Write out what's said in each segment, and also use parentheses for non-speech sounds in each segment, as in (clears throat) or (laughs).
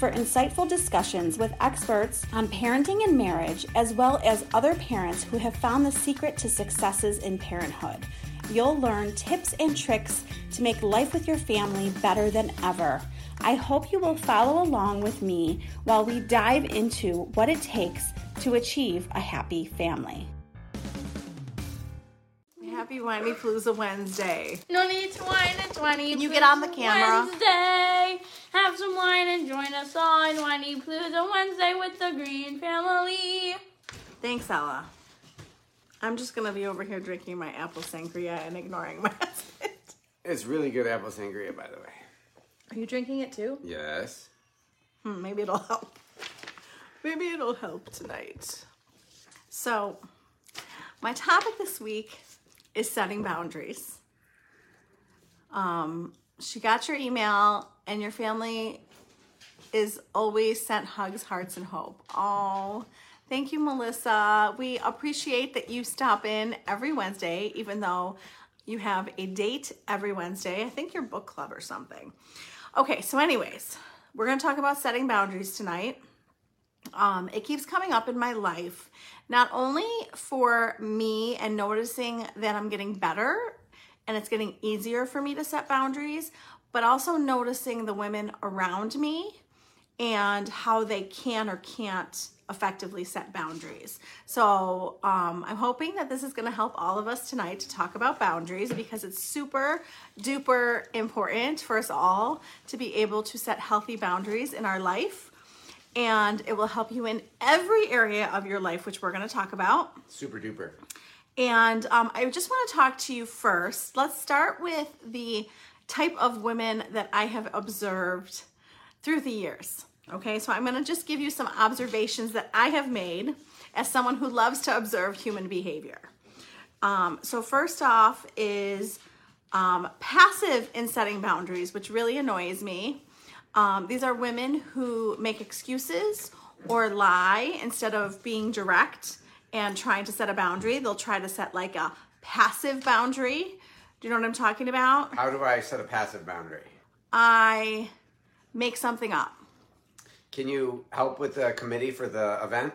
for insightful discussions with experts on parenting and marriage, as well as other parents who have found the secret to successes in parenthood. You'll learn tips and tricks to make life with your family better than ever. I hope you will follow along with me while we dive into what it takes to achieve a happy family. Happy Whinypaluza Wednesday. No need to whine and whiny. Can you get on the camera? Wednesday. Have some wine and join us on Whinypaluza Wednesday with the Greene family. Thanks, Ella. I'm just gonna be over here drinking my apple sangria and ignoring my (laughs) husband. It's really good apple sangria, by the way. Are you drinking it too? Yes. Hmm, maybe it'll help. Maybe it'll help tonight. So, my topic this week is setting boundaries. Um, she got your email, and your family is always sent hugs, hearts, and hope. Oh, thank you, Melissa. We appreciate that you stop in every Wednesday, even though you have a date every Wednesday. I think your book club or something. Okay, so, anyways, we're going to talk about setting boundaries tonight. Um, it keeps coming up in my life, not only for me and noticing that I'm getting better and it's getting easier for me to set boundaries, but also noticing the women around me and how they can or can't effectively set boundaries. So um, I'm hoping that this is going to help all of us tonight to talk about boundaries because it's super duper important for us all to be able to set healthy boundaries in our life. And it will help you in every area of your life, which we're going to talk about. Super duper. And um, I just want to talk to you first. Let's start with the type of women that I have observed through the years. Okay, so I'm going to just give you some observations that I have made as someone who loves to observe human behavior. Um, so, first off, is um, passive in setting boundaries, which really annoys me. Um, these are women who make excuses or lie instead of being direct and trying to set a boundary. They'll try to set like a passive boundary. Do you know what I'm talking about? How do I set a passive boundary? I make something up. Can you help with the committee for the event?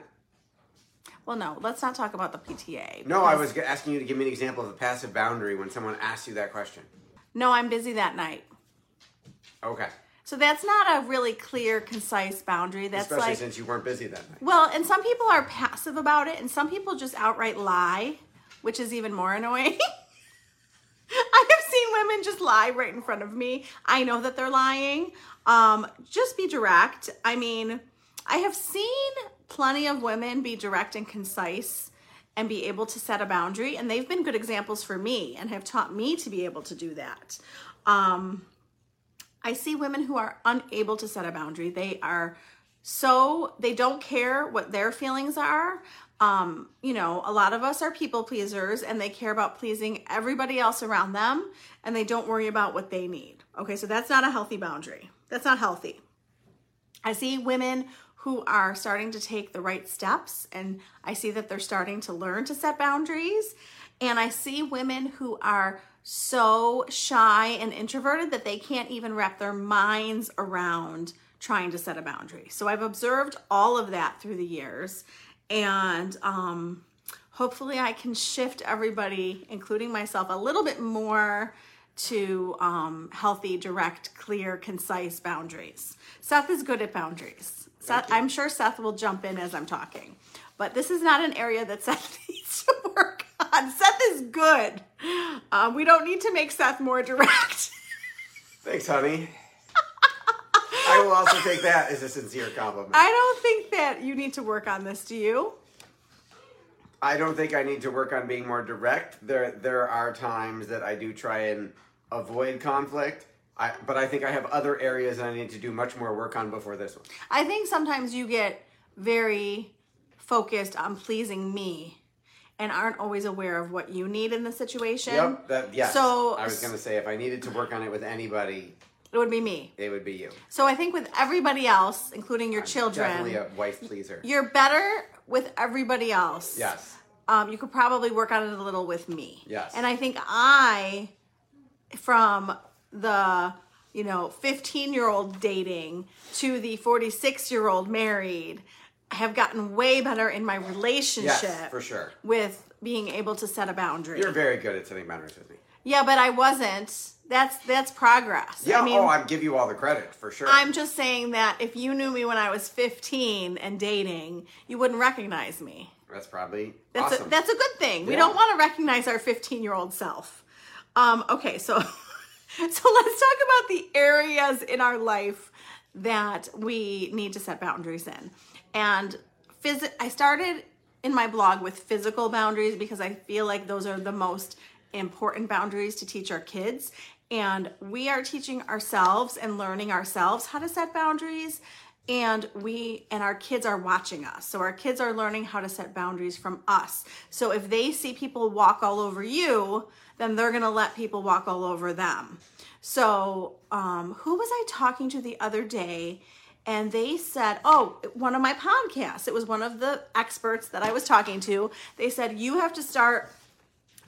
Well, no, let's not talk about the PTA. No, I was asking you to give me an example of a passive boundary when someone asks you that question. No, I'm busy that night. Okay. So that's not a really clear, concise boundary. That's Especially like since you weren't busy that night. Well, and some people are passive about it, and some people just outright lie, which is even more annoying. (laughs) I have seen women just lie right in front of me. I know that they're lying. Um, just be direct. I mean, I have seen plenty of women be direct and concise and be able to set a boundary, and they've been good examples for me and have taught me to be able to do that. Um, I see women who are unable to set a boundary. They are so they don't care what their feelings are. Um, you know, a lot of us are people pleasers and they care about pleasing everybody else around them and they don't worry about what they need. Okay, so that's not a healthy boundary. That's not healthy. I see women who are starting to take the right steps and I see that they're starting to learn to set boundaries. And I see women who are so shy and introverted that they can't even wrap their minds around trying to set a boundary. So I've observed all of that through the years. And um, hopefully I can shift everybody, including myself, a little bit more to um, healthy, direct, clear, concise boundaries. Seth is good at boundaries. Seth, I'm sure Seth will jump in as I'm talking, but this is not an area that Seth (laughs) needs to work on. Seth is good. Um, we don't need to make Seth more direct. Thanks, honey. (laughs) I will also take that as a sincere compliment. I don't think that you need to work on this, do you? I don't think I need to work on being more direct. There, there are times that I do try and avoid conflict. I, but I think I have other areas that I need to do much more work on before this one. I think sometimes you get very focused on pleasing me and aren't always aware of what you need in the situation. Yep. That yes. So I was gonna say if I needed to work on it with anybody, it would be me. it would be you. So I think with everybody else, including your children, Definitely a wife pleaser. you're better with everybody else. Yes. Um, you could probably work on it a little with me. Yes. And I think I, from the you know 15 year old dating to the 46 year old married, have gotten way better in my relationship. Yes, for sure. With being able to set a boundary. You're very good at setting boundaries with me. yeah, but I wasn't. That's that's progress. Yeah. I mean, oh, I give you all the credit for sure. I'm just saying that if you knew me when I was 15 and dating, you wouldn't recognize me. That's probably That's awesome. a, that's a good thing. We don't want to recognize our 15 year old self. Um, okay, so (laughs) so let's talk about the areas in our life that we need to set boundaries in. And phys- I started in my blog with physical boundaries because I feel like those are the most important boundaries to teach our kids. And we are teaching ourselves and learning ourselves how to set boundaries. And we and our kids are watching us. So our kids are learning how to set boundaries from us. So if they see people walk all over you then they're going to let people walk all over them. So um, who was i talking to the other day and they said oh one of my podcasts it was one of the experts that i was talking to they said you have to start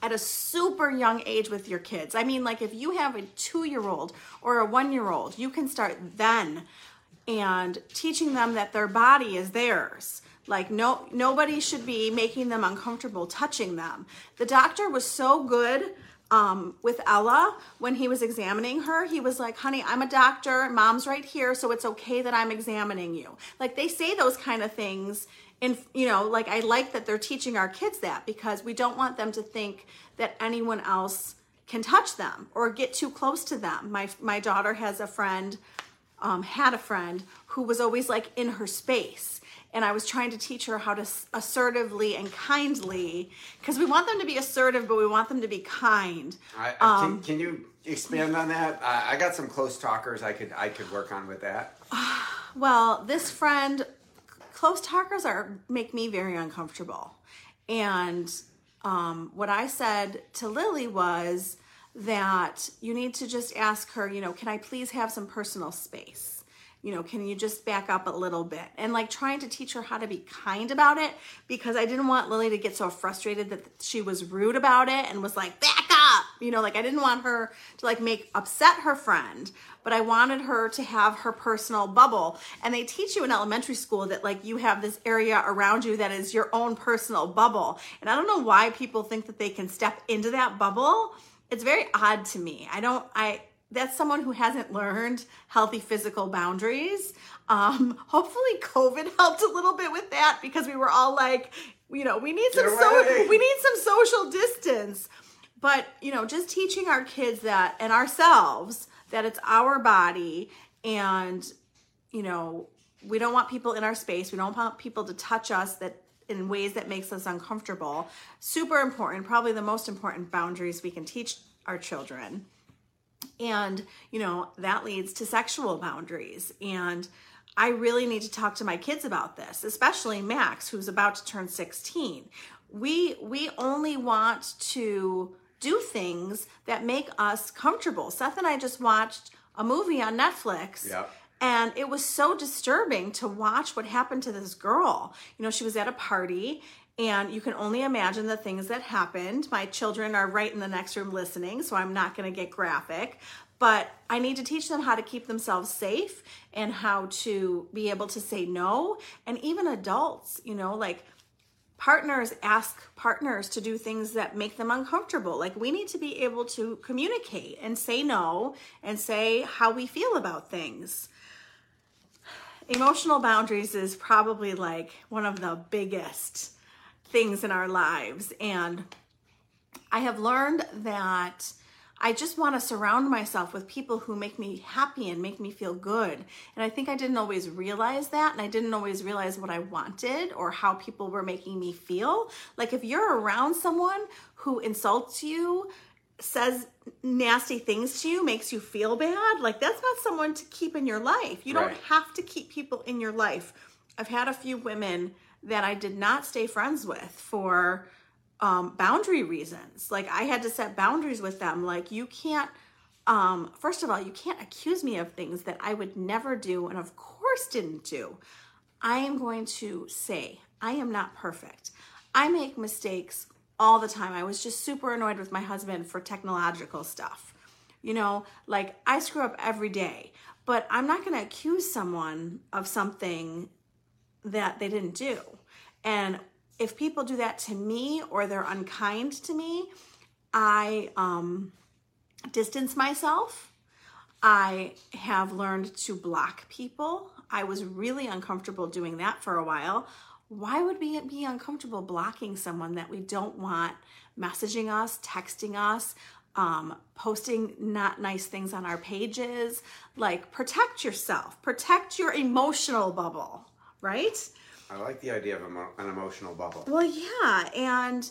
at a super young age with your kids. I mean, like if you have a two year old or a one year old, you can start then and teaching them that their body is theirs. Like no nobody should be making them uncomfortable touching them. The doctor was so good um, with Ella when he was examining her. He was like, "Honey, I'm a doctor. Mom's right here, so it's okay that I'm examining you." Like they say those kind of things and you know like i like that they're teaching our kids that because we don't want them to think that anyone else can touch them or get too close to them my my daughter has a friend um, had a friend who was always like in her space and i was trying to teach her how to assertively and kindly because we want them to be assertive but we want them to be kind I, I- um, can, can you expand on that? I, I got some close talkers I could I could work on with that. (sighs) Well, this friend, close talkers are make me very uncomfortable. And um, what I said to Lily was that you need to just ask her, you know, can I please have some personal space? You know, can you just back up a little bit? And like trying to teach her how to be kind about it because I didn't want Lily to get so frustrated that she was rude about it and was like, back up. You know, like I didn't want her to like make upset her friend, but I wanted her to have her personal bubble. And they teach you in elementary school that like you have this area around you that is your own personal bubble. And I don't know why people think that they can step into that bubble. It's very odd to me. I don't, I, that's someone who hasn't learned healthy physical boundaries. Um, hopefully COVID (laughs) helped a little bit with that because we were all like, you know, we need some so we need some social distance. But, you know, just teaching our kids that and ourselves that it's our body and, you know, we don't want people in our space. We don't want people to touch us that in ways that makes us uncomfortable. Super important, probably the most important boundaries we can teach our children. And, you know, that leads to sexual boundaries. And I really need to talk to my kids about this, especially Max, who's about to turn 16. We we only want to do things that make us comfortable. Seth and I just watched a movie on Netflix. Yep. And it was so disturbing to watch what happened to this girl. You know, she was at a party and you can only imagine the things that happened. My children are right in the next room listening, so I'm not going to get graphic. But I need to teach them how to keep themselves safe and how to be able to say no. And even adults, you know, like partners ask partners to do things that make them uncomfortable. Like we need to be able to communicate and say no and say how we feel about things. Emotional boundaries is probably like one of the biggest things in our lives. And I have learned that I just want to surround myself with people who make me happy and make me feel good. And I think I didn't always realize that. And I didn't always realize what I wanted or how people were making me feel. Like if you're around someone who insults you, says nasty things to you, makes you feel bad, like that's not someone to keep in your life. You don't have to keep people in your life. I've had a few women that I did not stay friends with for um, boundary reasons. Like I had to set boundaries with them. Like you can't, um, first of all, you can't accuse me of things that I would never do and of course didn't do. I am going to say I am not perfect. I make mistakes all the time. I was just super annoyed with my husband for technological stuff. You know, like I screw up every day, but I'm not going to accuse someone of something that they didn't do. And if people do that to me or they're unkind to me, I um, distance myself. I have learned to block people. I was really uncomfortable doing that for a while. Why would we be uncomfortable blocking someone that we don't want messaging us, texting us, um, posting not nice things on our pages? Like, protect yourself, protect your emotional bubble, right? I like the idea of emo- an emotional bubble. Well, yeah, and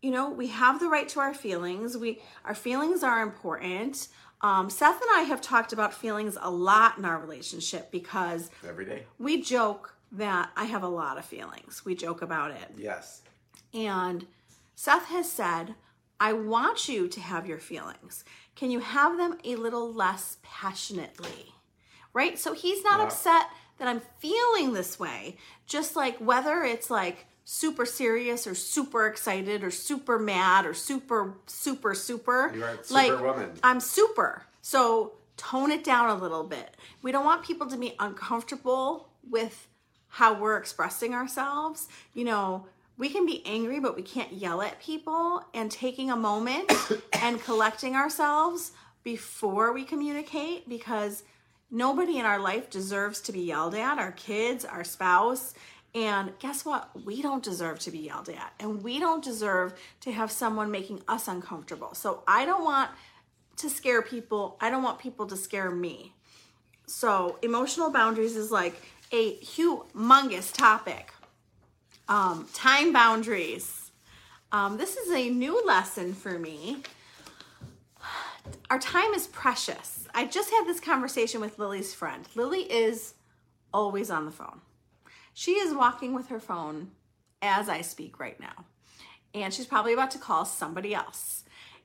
you know, we have the right to our feelings. We our feelings are important. Um, Seth and I have talked about feelings a lot in our relationship because Every day. we joke that I have a lot of feelings. We joke about it. Yes. And Seth has said, I want you to have your feelings. Can you have them a little less passionately? Right? So he's not Yeah. upset that I'm feeling this way. Just like whether it's like super serious or super excited or super mad or super, super, super. You are like, superwoman. I'm super. So tone it down a little bit. We don't want people to be uncomfortable with how we're expressing ourselves. You know, we can be angry, but we can't yell at people. And taking a moment (coughs) and collecting ourselves before we communicate because nobody in our life deserves to be yelled at our kids, our spouse. And guess what? We don't deserve to be yelled at, and we don't deserve to have someone making us uncomfortable. So I don't want to scare people. I don't want people to scare me. So, emotional boundaries is like a humongous topic. Um, time boundaries. Um, this is a new lesson for me. Our time is precious. I just had this conversation with Lily's friend. Lily is always on the phone. She is walking with her phone as I speak right now. And she's probably about to call somebody else.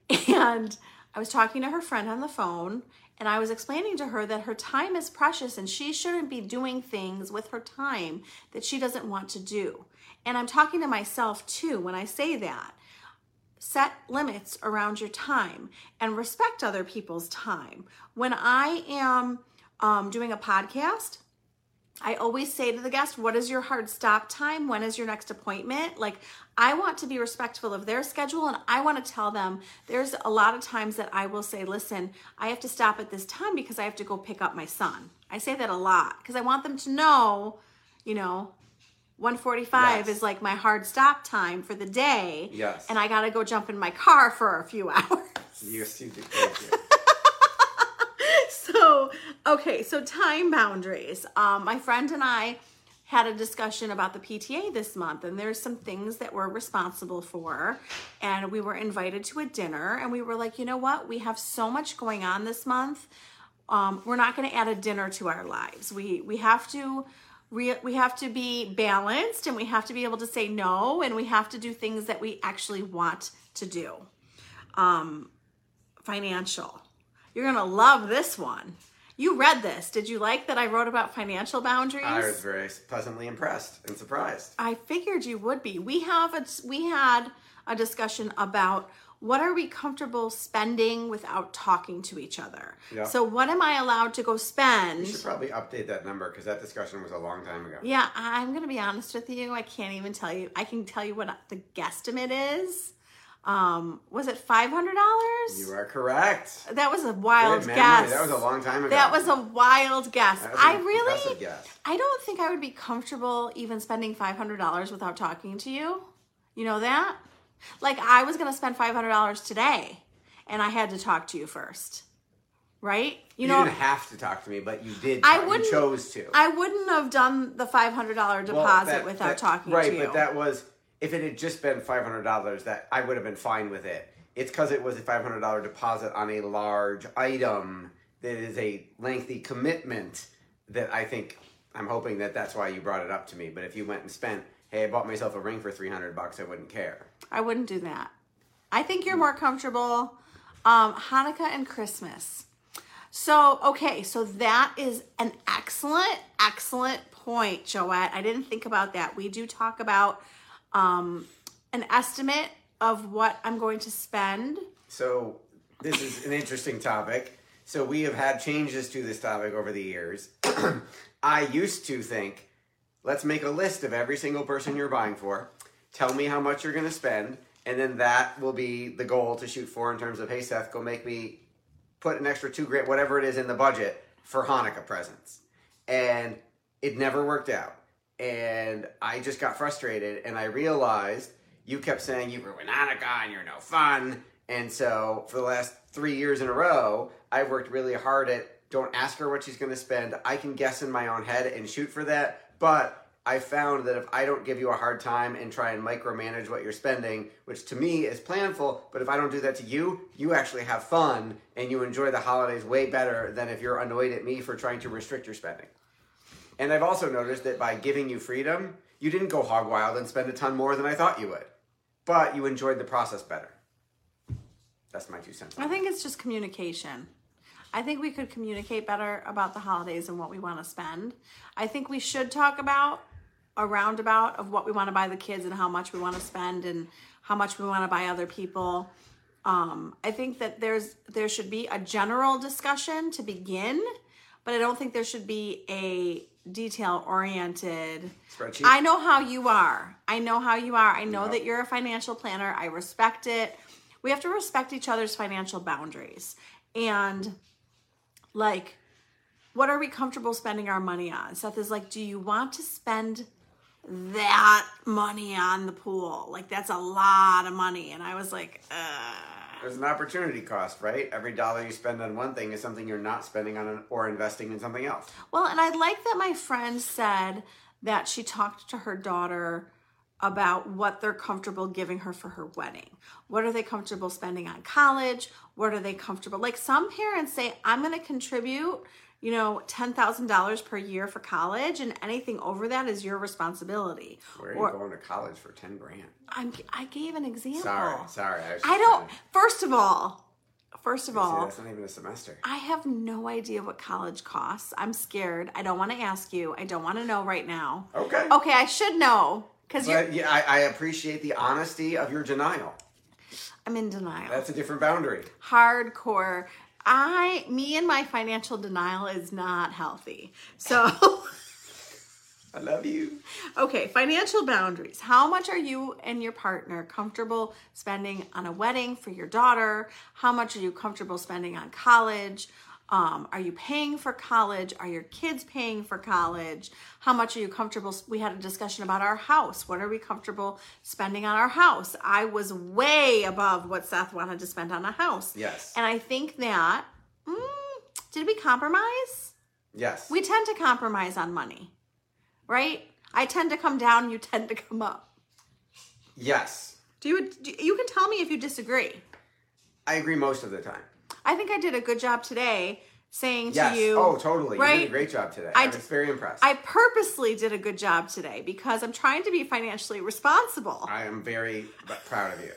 (laughs) And I was talking to her friend on the phone and I was explaining to her that her time is precious and she shouldn't be doing things with her time that she doesn't want to do. And I'm talking to myself too when I say that. Set limits around your time and respect other people's time. When I am um, doing a podcast, I always say to the guest, What is your hard stop time? When is your next appointment? Like, I want to be respectful of their schedule and I want to tell them there's a lot of times that I will say, Listen, I have to stop at this time because I have to go pick up my son. I say that a lot because I want them to know, you know, 145 Yes. is like my hard stop time for the day. Yes. And I got to go jump in my car for a few (laughs) hours. Yes, you. Thank (laughs) you. so okay so time boundaries um, my friend and i had a discussion about the pta this month and there's some things that we're responsible for and we were invited to a dinner and we were like you know what we have so much going on this month um, we're not going to add a dinner to our lives we we have to re- we have to be balanced and we have to be able to say no and we have to do things that we actually want to do um, financial you're gonna love this one. You read this. Did you like that I wrote about financial boundaries? I was very pleasantly impressed and surprised. I figured you would be. We have a, we had a discussion about what are we comfortable spending without talking to each other. Yeah. So what am I allowed to go spend? You should probably update that number because that discussion was a long time ago. Yeah, I'm gonna be honest with you. I can't even tell you. I can tell you what the guesstimate is. Um, was it five hundred dollars? You are correct. That was a wild Good guess. That was a long time ago. That was a wild guess. That was I really, guess. I don't think I would be comfortable even spending five hundred dollars without talking to you. You know that? Like I was going to spend $500 today and I had to talk to you first. Right? You, You know, didn't have to talk to me, but you did. I talk- you wouldn't chose to. I wouldn't have done the $500 deposit Well, that- without that- talking right, to you. Right, but that was if it had just been five hundred dollars, that I would have been fine with it. It's because it was a five hundred dollar deposit on a large item that is a lengthy commitment that I think I'm hoping that that's why you brought it up to me. But if you went and spent, hey, I bought myself a ring for three hundred bucks, I wouldn't care. I wouldn't do that. I think you're more comfortable um, Hanukkah and Christmas. So, okay, so that is an excellent, excellent point, Joette. I didn't think about that. We do talk about um, an estimate of what I'm going to spend. So this is an interesting topic. So we have had changes to this topic over the years. (clears throat) I used to think, let's make a list of every single person you're buying for. Tell me how much you're going to spend, and then that will be the goal to shoot for in terms of, hey Seth, go make me put an extra two grand, whatever it is in the budget for Hanukkah presents. And it never worked out. And I just got frustrated and I realized you kept saying you ruin Hanukkah and you're no fun. And so for the last three years in a row, I've worked really hard at don't ask her what she's going to spend. I can guess in my own head and shoot for that. But I found that if I don't give you a hard time and try and micromanage what you're spending, which to me is planful, but if I don't do that to you, you actually have fun and you enjoy the holidays way better than if you're annoyed at me for trying to restrict your spending. And I've also noticed that by giving you freedom, you didn't go hog wild and spend a ton more than I thought you would. But you enjoyed the process better. That's my two cents. I think it's just communication. I think we could communicate better about the holidays and what we want to spend. I think we should talk about a roundabout of what we want to buy the kids and how much we want to spend and how much we want to buy other people. Um, I think that there's there should be a general discussion to begin, but I don't think there should be a detail oriented Spreadsheet? I know how you are. I know how you are. I know Yeah. that you're a financial planner. I respect it. We have to respect each other's financial boundaries. And like, what are we comfortable spending our money on? Seth is like, do you want to spend that money on the pool? Like, that's a lot of money. And I was like, uh, There's an opportunity cost, right? Every dollar you spend on one thing is something you're not spending on an, or investing in something else. Well, and I like that my friend said that she talked to her daughter about what they're comfortable giving her for her wedding. What are they comfortable spending on college? What are they comfortable? Like some parents say, I'm going to contribute, you know, $10,000 per year for college, and anything over that is your responsibility. Where are you Or- going to college for 10 grand? I'm, I gave an example. Sorry, sorry. I, I don't, first of all, first of all, that's not even a semester. I have no idea what college costs. I'm scared. I don't want to ask you. I don't want to know right now. Okay. Okay, I should know because yeah, I, I appreciate the honesty of your denial. I'm in denial. That's a different boundary. Hardcore. I, me, and my financial denial is not healthy. So, (laughs) (laughs) I love you. okay, financial boundaries. How much are you and your partner comfortable spending on a wedding for your daughter? How much are you comfortable spending on college? Um, are you paying for college? Are your kids paying for college? How much are you comfortable? We had a discussion about our house. What are we comfortable spending on our house? I was way above what Seth wanted to spend on a house. Yes. And I think that, mm, did we compromise? Yes. We tend to compromise on money, right? I tend to come down, you tend to come up. yes. Do you, do you can tell me if you disagree. I agree most of the time. I think I did a good job today saying Yes. to you. oh, totally. You right? did a great job today. I am very impressed. I purposely did a good job today because I'm trying to be financially responsible. I am very proud of you.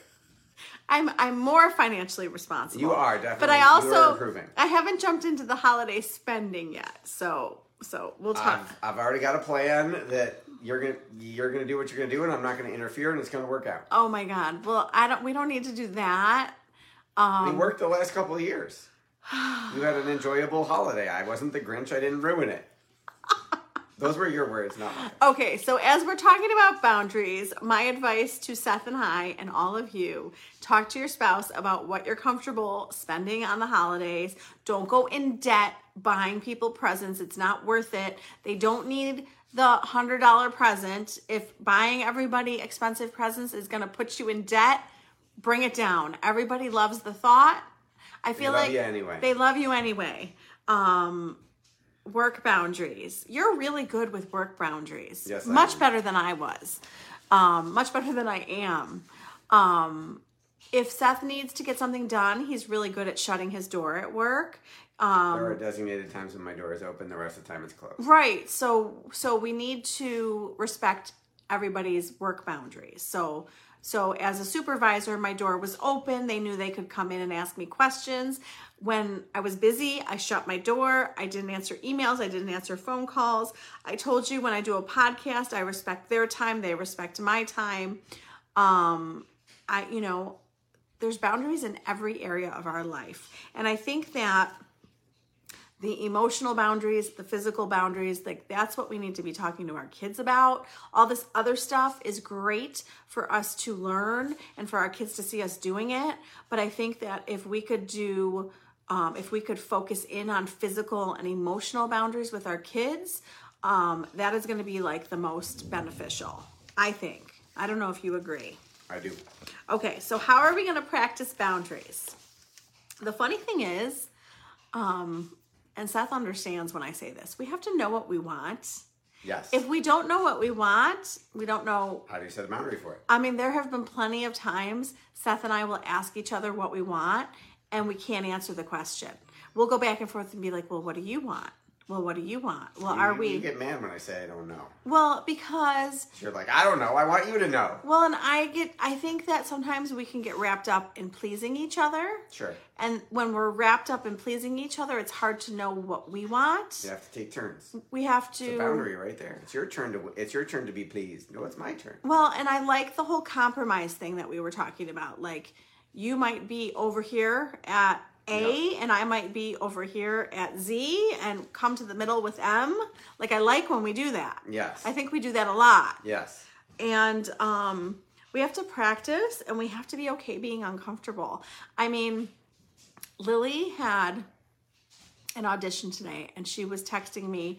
I'm I'm more financially responsible. You are, definitely. But I also improving. I haven't jumped into the holiday spending yet. So so we'll talk. I've, I've already got a plan that you're gonna you're gonna do what you're gonna do, and I'm not gonna interfere, and it's gonna work out. oh my god. Well, I don't we don't need to do that. Um, it worked the last couple of years. You had an enjoyable holiday. I wasn't the Grinch. I didn't ruin it. Those were your words, not mine. Okay, so as we're talking about boundaries, my advice to Seth and I and all of you talk to your spouse about what you're comfortable spending on the holidays. Don't go in debt buying people presents, it's not worth it. They don't need the $100 present. If buying everybody expensive presents is going to put you in debt, bring it down. Everybody loves the thought. I feel like anyway. they love you anyway. Um, work boundaries. You're really good with work boundaries. Yes, I much am. better than I was. Um, much better than I am. Um, if Seth needs to get something done, he's really good at shutting his door at work. Um, there are designated times when my door is open. The rest of the time it's closed. Right. So so we need to respect everybody's work boundaries. So so as a supervisor, my door was open. They knew they could come in and ask me questions. When I was busy, I shut my door. I didn't answer emails. I didn't answer phone calls. I told you when I do a podcast, I respect their time. They respect my time. Um, I, you know, there's boundaries in every area of our life. And I think that the emotional boundaries, the physical boundaries, like that's what we need to be talking to our kids about. All this other stuff is great for us to learn and for our kids to see us doing it. But I think that if we could do, um, if we could focus in on physical and emotional boundaries with our kids, um, that is going to be like the most beneficial, I think. I don't know if you agree. I do. Okay, so how are we going to practice boundaries? The funny thing is, um, and Seth understands when I say this, we have to know what we want. Yes. If we don't know what we want, we don't know. How do you set a boundary for it? I mean, there have been plenty of times Seth and I will ask each other what we want, and we can't answer the question. We'll go back and forth and be like, well, what do you want? Well, what do you want? Well, are we? You get mad when I say I don't know. Well, because You're like, I don't know. I want you to know. Well, and I get, I think that sometimes we can get wrapped up in pleasing each other. Sure. And when we're wrapped up in pleasing each other, it's hard to know what we want. You have to take turns. We have to. It's a boundary right there. It's your turn to. It's your turn to be pleased. No, it's my turn. Well, and I like the whole compromise thing that we were talking about. Like, you might be over here at A, and I might be over here at Z, and come to the middle with M. Like, I like when we do that. Yes. I think we do that a lot. Yes. and um we have to practice and we have to be okay being uncomfortable i mean lily had an audition today and she was texting me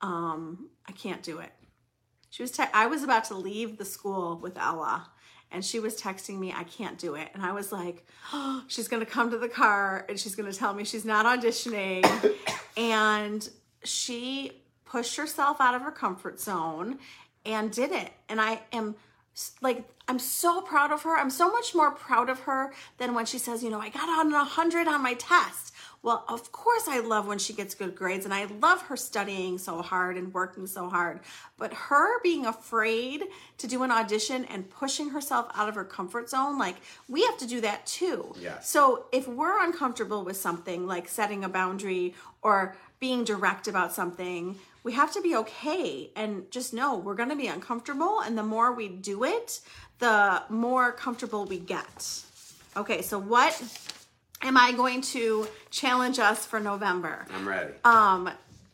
um i can't do it she was te- i was about to leave the school with ella and she was texting me i can't do it. And i was like oh, she's gonna come to the car and she's gonna tell me she's not auditioning. And she pushed herself out of her comfort zone and did it. And i am like i'm so proud of her. I'm so much more proud of her than when she says you know i got on a 100 on my test well of course i love when she gets good grades and i love her studying so hard and working so hard but her being afraid to do an audition and pushing herself out of her comfort zone like we have to do that too Yes. so if we're uncomfortable with something like setting a boundary or being direct about something, we have to be okay and just know we're going to be uncomfortable. And the more we do it, the more comfortable we get. Okay, so what am I going to challenge us for November? I'm ready. Um,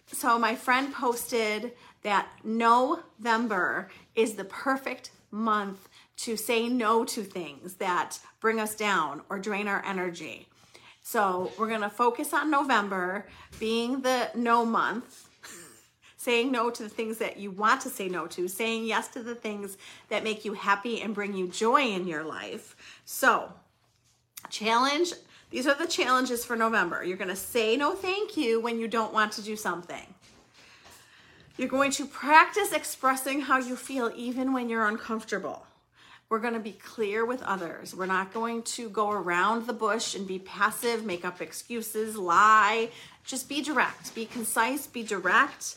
so my friend posted that November is the perfect month to say no to things that bring us down or drain our energy. So we're gonna focus on November being the no month, (laughs) saying no to the things that you want to say no to, saying yes to the things that make you happy and bring you joy in your life. So challenge these are the challenges for November. You're going to say no thank you when you don't want to do something. You're going to practice expressing how you feel even when you're uncomfortable. We're going to be clear with others. We're not going to go around the bush and be passive, make up excuses, lie. Just be direct, be concise, be direct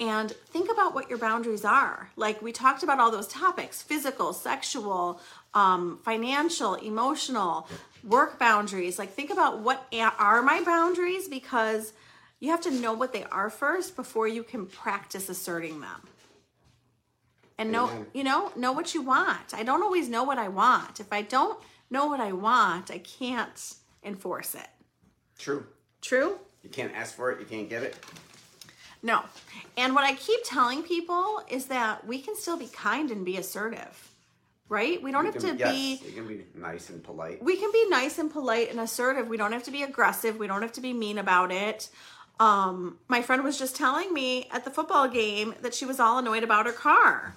and think about what your boundaries are. Like we talked about all those topics physical, sexual, um, financial, emotional, work boundaries. Like think about what are my boundaries because you have to know what they are first before you can practice asserting them. And know, Amen. you know, know what you want. I don't always know what I want. If I don't know what I want, I can't enforce it. True. True? You can't ask for it. You can't get it. No. And what I keep telling people is that we can still be kind and be assertive, right? We don't You have can- to yes, be, You can be nice and polite. we can be nice and polite and assertive. We don't have to be aggressive. We don't have to be mean about it. Um, my friend was just telling me at the football game that she was all annoyed about her car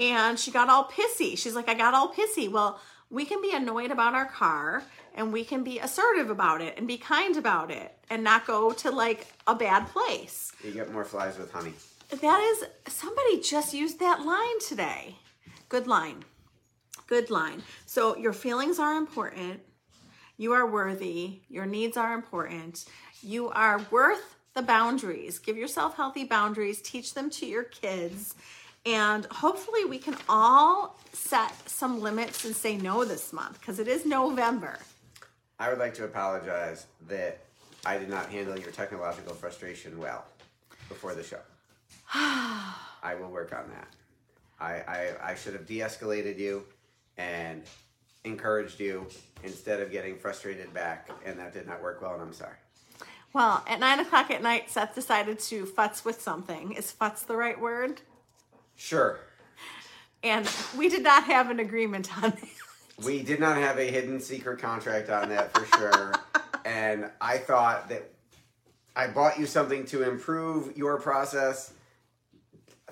and she got all pissy. She's like, I got all pissy. Well, we can be annoyed about our car and we can be assertive about it and be kind about it and not go to like a bad place. You get more flies with honey. That is, somebody just used that line today. Good line. Good line. So, your feelings are important. You are worthy. Your needs are important. You are worth the boundaries. Give yourself healthy boundaries. Teach them to your kids. And hopefully, we can all set some limits and say no this month because it is November. I would like to apologize that I did not handle your technological frustration well before the show. (sighs) I will work on that. I, I, I should have de escalated you and encouraged you instead of getting frustrated back, and that did not work well, and I'm sorry. Well, at nine o'clock at night, Seth decided to futz with something. Is futz the right word? Sure. And we did not have an agreement on it. We did not have a hidden secret contract on that for sure. (laughs) and I thought that I bought you something to improve your process.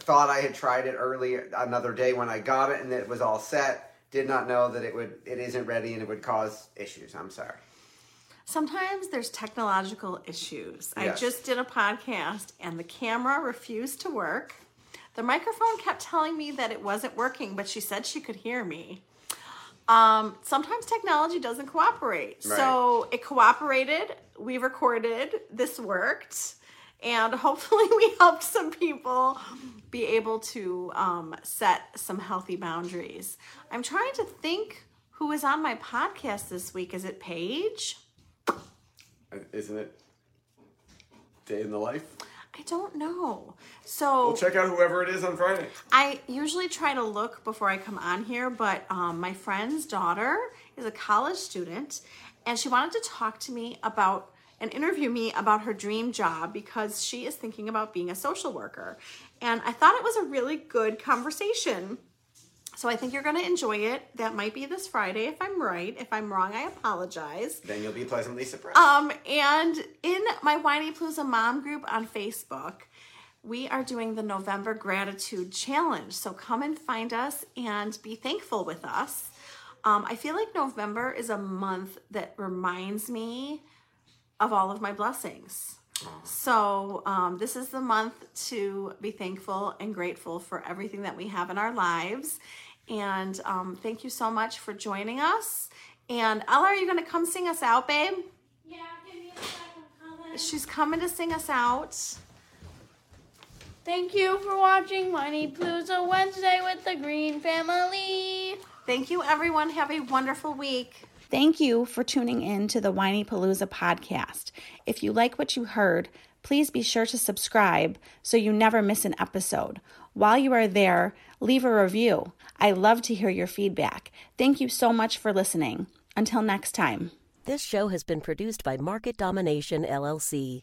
Thought I had tried it early another day when I got it and it was all set. Did not know that it would it isn't ready and it would cause issues. I'm sorry. Sometimes there's technological issues. I just did a podcast and the camera refused to work. The microphone kept telling me that it wasn't working, but she said she could hear me. Um, sometimes technology doesn't cooperate. So it cooperated. We recorded. This worked. And hopefully, we helped some people be able to um, set some healthy boundaries. I'm trying to think who was on my podcast this week. Is it Paige? Isn't it day in the life? I don't know. So we'll check out whoever it is on Friday. I usually try to look before I come on here, but um, my friend's daughter is a college student and she wanted to talk to me about and interview me about her dream job because she is thinking about being a social worker. And I thought it was a really good conversation. So I think you're going to enjoy it. That might be this Friday if I'm right. If I'm wrong, I apologize. Then you'll be pleasantly surprised. Um, and in my Whinypaluza mom group on Facebook, we are doing the November Gratitude Challenge. So come and find us and be thankful with us. Um, I feel like November is a month that reminds me of all of my blessings. So, um, this is the month to be thankful and grateful for everything that we have in our lives. And um, thank you so much for joining us. And Ella, are you going to come sing us out, babe? Yeah, give me a second comment. She's coming to sing us out. Thank you for watching Whinypaluza Wednesday with the Greene Family. Thank you, everyone. Have a wonderful week. Thank you for tuning in to the Whinypaluza podcast. If you like what you heard, please be sure to subscribe so you never miss an episode. While you are there, leave a review. I love to hear your feedback. Thank you so much for listening. Until next time. This show has been produced by Market Domination LLC.